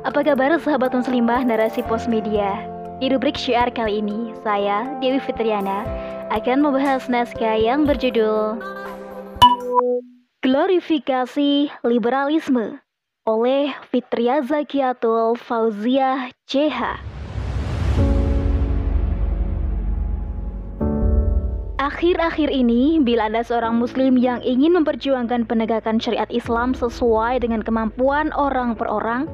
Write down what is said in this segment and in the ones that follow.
Apa kabar sahabat muslimah narasi pos media? Di rubrik syiar kali ini, saya, Dewi Fitriana, akan membahas naskah yang berjudul Glorifikasi Liberalisme oleh Fitria Zakiatul Fauziah CH. Akhir-akhir ini, bila ada seorang muslim yang ingin memperjuangkan penegakan syariat Islam sesuai dengan kemampuan orang per orang,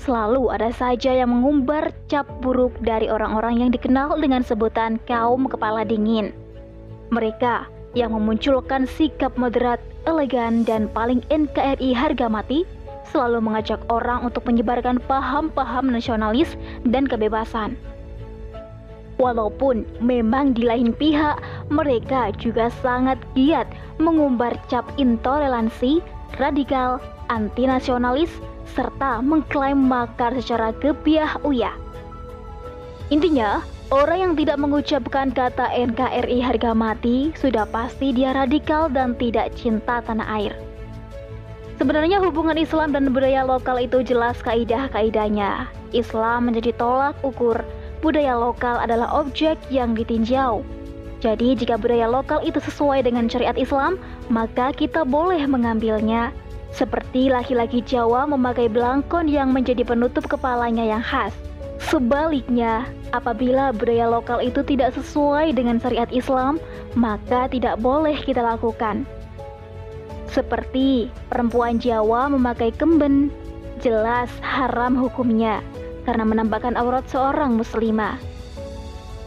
Selalu ada saja yang mengumbar cap buruk dari orang-orang yang dikenal dengan sebutan kaum kepala dingin. Mereka yang memunculkan sikap moderat, elegan, dan paling NKRI harga mati selalu mengajak orang untuk menyebarkan paham-paham nasionalis dan kebebasan. Walaupun memang di lain pihak mereka juga sangat giat mengumbar cap intoleransi, radikal, anti nasionalis, serta mengklaim makar secara gebiah uyah. Intinya, orang yang tidak mengucapkan kata NKRI harga mati sudah pasti dia radikal dan tidak cinta tanah air. Sebenarnya hubungan Islam dan budaya lokal itu jelas kaidah-kaidahnya. Islam menjadi tolak ukur, budaya lokal adalah objek yang ditinjau. Jadi jika budaya lokal itu sesuai dengan syariat Islam, maka kita boleh mengambilnya seperti laki-laki Jawa memakai belangkon yang menjadi penutup kepalanya yang khas. Sebaliknya, apabila budaya lokal itu tidak sesuai dengan syariat Islam, maka tidak boleh kita lakukan. Seperti perempuan Jawa memakai kemben, jelas haram hukumnya karena menampakkan aurat seorang muslimah.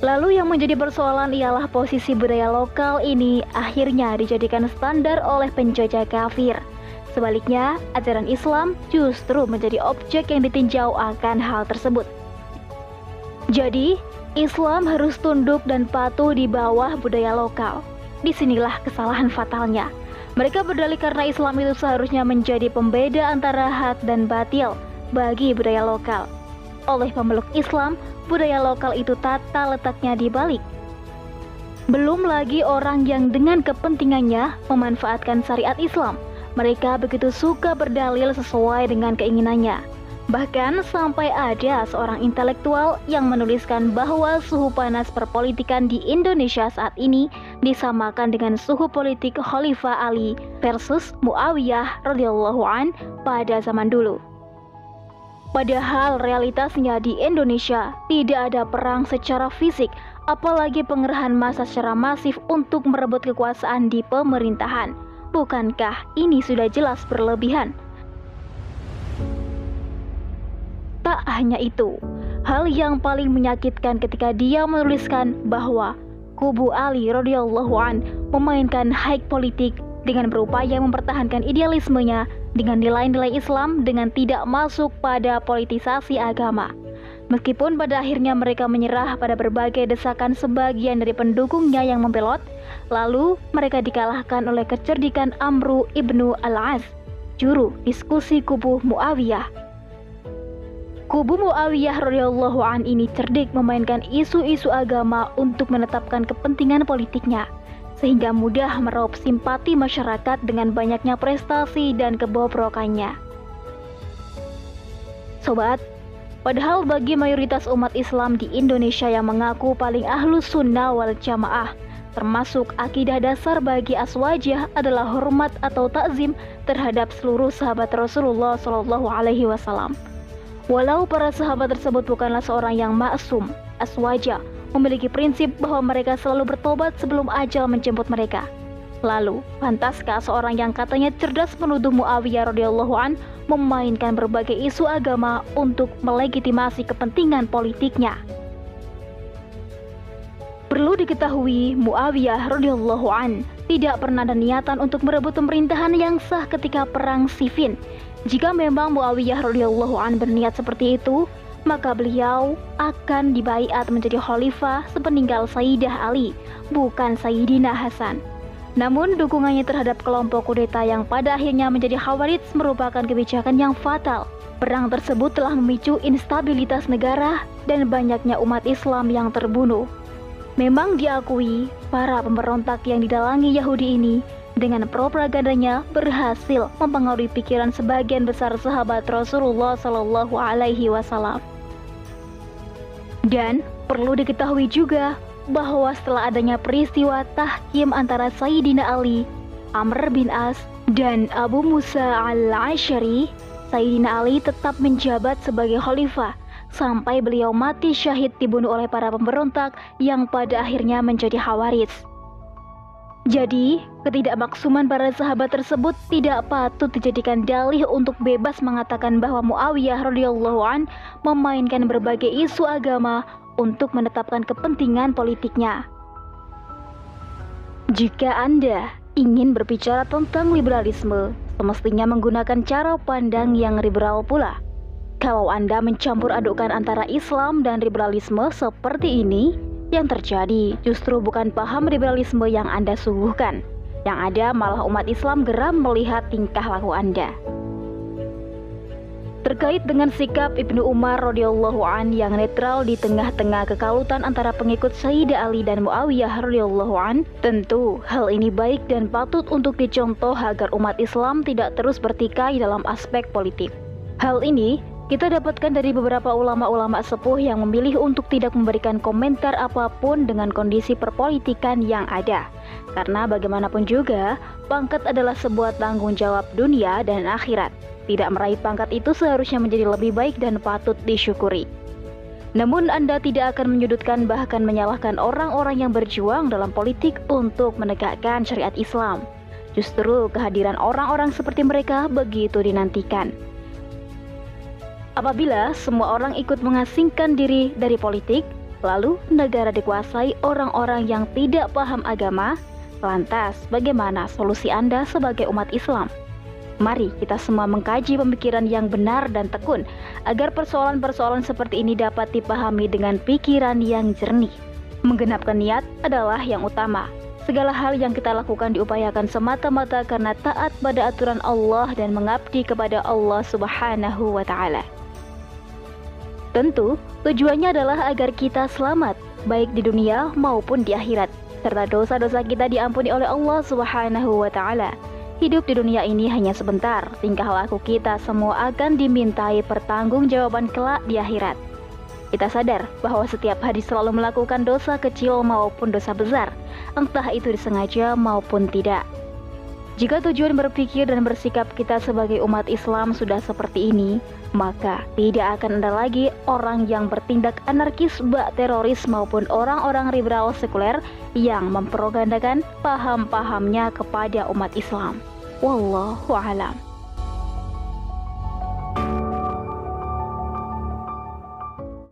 Lalu yang menjadi persoalan ialah posisi budaya lokal ini akhirnya dijadikan standar oleh penjajah kafir Sebaliknya, ajaran Islam justru menjadi objek yang ditinjau akan hal tersebut. Jadi, Islam harus tunduk dan patuh di bawah budaya lokal. Di sinilah kesalahan fatalnya. Mereka berdalih karena Islam itu seharusnya menjadi pembeda antara hak dan batil bagi budaya lokal. Oleh pemeluk Islam, budaya lokal itu tata letaknya di balik. Belum lagi orang yang dengan kepentingannya memanfaatkan syariat Islam – mereka begitu suka berdalil sesuai dengan keinginannya. Bahkan sampai ada seorang intelektual yang menuliskan bahwa suhu panas perpolitikan di Indonesia saat ini disamakan dengan suhu politik Khalifah Ali versus Muawiyah radhiyallahu an pada zaman dulu. Padahal realitasnya di Indonesia tidak ada perang secara fisik, apalagi pengerahan massa secara masif untuk merebut kekuasaan di pemerintahan. Bukankah ini sudah jelas berlebihan? Tak hanya itu, hal yang paling menyakitkan ketika dia menuliskan bahwa kubu Ali radhiyallahu an memainkan high politik dengan berupaya mempertahankan idealismenya dengan nilai-nilai Islam dengan tidak masuk pada politisasi agama. Meskipun pada akhirnya mereka menyerah pada berbagai desakan sebagian dari pendukungnya yang membelot, Lalu mereka dikalahkan oleh kecerdikan Amru ibnu al-As, juru diskusi kubu Muawiyah. Kubu Muawiyah radhiyallahu an ini cerdik memainkan isu-isu agama untuk menetapkan kepentingan politiknya, sehingga mudah meraup simpati masyarakat dengan banyaknya prestasi dan kebobrokannya. Sobat, padahal bagi mayoritas umat Islam di Indonesia yang mengaku paling ahlus sunnah wal jamaah, Termasuk akidah dasar bagi aswajah adalah hormat atau takzim terhadap seluruh sahabat Rasulullah Shallallahu Alaihi Wasallam. Walau para sahabat tersebut bukanlah seorang yang maksum, aswajah memiliki prinsip bahwa mereka selalu bertobat sebelum ajal menjemput mereka. Lalu, pantaskah seorang yang katanya cerdas menuduh Muawiyah radhiyallahu an memainkan berbagai isu agama untuk melegitimasi kepentingan politiknya? Perlu diketahui, Muawiyah radhiyallahu an tidak pernah ada niatan untuk merebut pemerintahan yang sah ketika perang Siffin. Jika memang Muawiyah radhiyallahu an berniat seperti itu, maka beliau akan dibaiat menjadi khalifah sepeninggal Sayyidah Ali, bukan Sayyidina Hasan. Namun dukungannya terhadap kelompok kudeta yang pada akhirnya menjadi Khawarij merupakan kebijakan yang fatal. Perang tersebut telah memicu instabilitas negara dan banyaknya umat Islam yang terbunuh. Memang diakui, para pemberontak yang didalangi Yahudi ini dengan propagandanya berhasil mempengaruhi pikiran sebagian besar sahabat Rasulullah Shallallahu Alaihi Wasallam. Dan perlu diketahui juga bahwa setelah adanya peristiwa tahkim antara Sayyidina Ali, Amr bin As, dan Abu Musa al-Ashari, Sayyidina Ali tetap menjabat sebagai khalifah sampai beliau mati syahid dibunuh oleh para pemberontak yang pada akhirnya menjadi Hawaris. Jadi, ketidakmaksuman para sahabat tersebut tidak patut dijadikan dalih untuk bebas mengatakan bahwa Muawiyah radhiyallahu an memainkan berbagai isu agama untuk menetapkan kepentingan politiknya. Jika Anda ingin berbicara tentang liberalisme, semestinya menggunakan cara pandang yang liberal pula. Kalau Anda mencampur adukkan antara Islam dan liberalisme seperti ini, yang terjadi justru bukan paham liberalisme yang Anda suguhkan. Yang ada malah umat Islam geram melihat tingkah laku Anda. Terkait dengan sikap Ibnu Umar radhiyallahu an yang netral di tengah-tengah kekalutan antara pengikut Sayyidah Ali dan Muawiyah radhiyallahu an, tentu hal ini baik dan patut untuk dicontoh agar umat Islam tidak terus bertikai dalam aspek politik. Hal ini kita dapatkan dari beberapa ulama-ulama sepuh yang memilih untuk tidak memberikan komentar apa pun dengan kondisi perpolitikan yang ada. Karena bagaimanapun juga, pangkat adalah sebuah tanggung jawab dunia dan akhirat. Tidak meraih pangkat itu seharusnya menjadi lebih baik dan patut disyukuri. Namun Anda tidak akan menyudutkan bahkan menyalahkan orang-orang yang berjuang dalam politik untuk menegakkan syariat Islam. Justru kehadiran orang-orang seperti mereka begitu dinantikan. Apabila semua orang ikut mengasingkan diri dari politik, lalu negara dikuasai orang-orang yang tidak paham agama, lantas bagaimana solusi Anda sebagai umat Islam? Mari kita semua mengkaji pemikiran yang benar dan tekun agar persoalan-persoalan seperti ini dapat dipahami dengan pikiran yang jernih. Menggenapkan niat adalah yang utama. Segala hal yang kita lakukan diupayakan semata-mata karena taat pada aturan Allah dan mengabdi kepada Allah Subhanahu wa taala. Tentu, tujuannya adalah agar kita selamat, baik di dunia maupun di akhirat, serta dosa-dosa kita diampuni oleh Allah Subhanahu wa taala. Hidup di dunia ini hanya sebentar, tingkah laku kita semua akan dimintai pertanggungjawaban kelak di akhirat. Kita sadar bahwa setiap hari selalu melakukan dosa kecil maupun dosa besar, entah itu disengaja maupun tidak. Jika tujuan berpikir dan bersikap kita sebagai umat Islam sudah seperti ini, maka tidak akan ada lagi orang yang bertindak anarkis, bak teroris maupun orang-orang liberal sekuler yang mempropagandakan paham-pahamnya kepada umat Islam. Wallahu a'lam.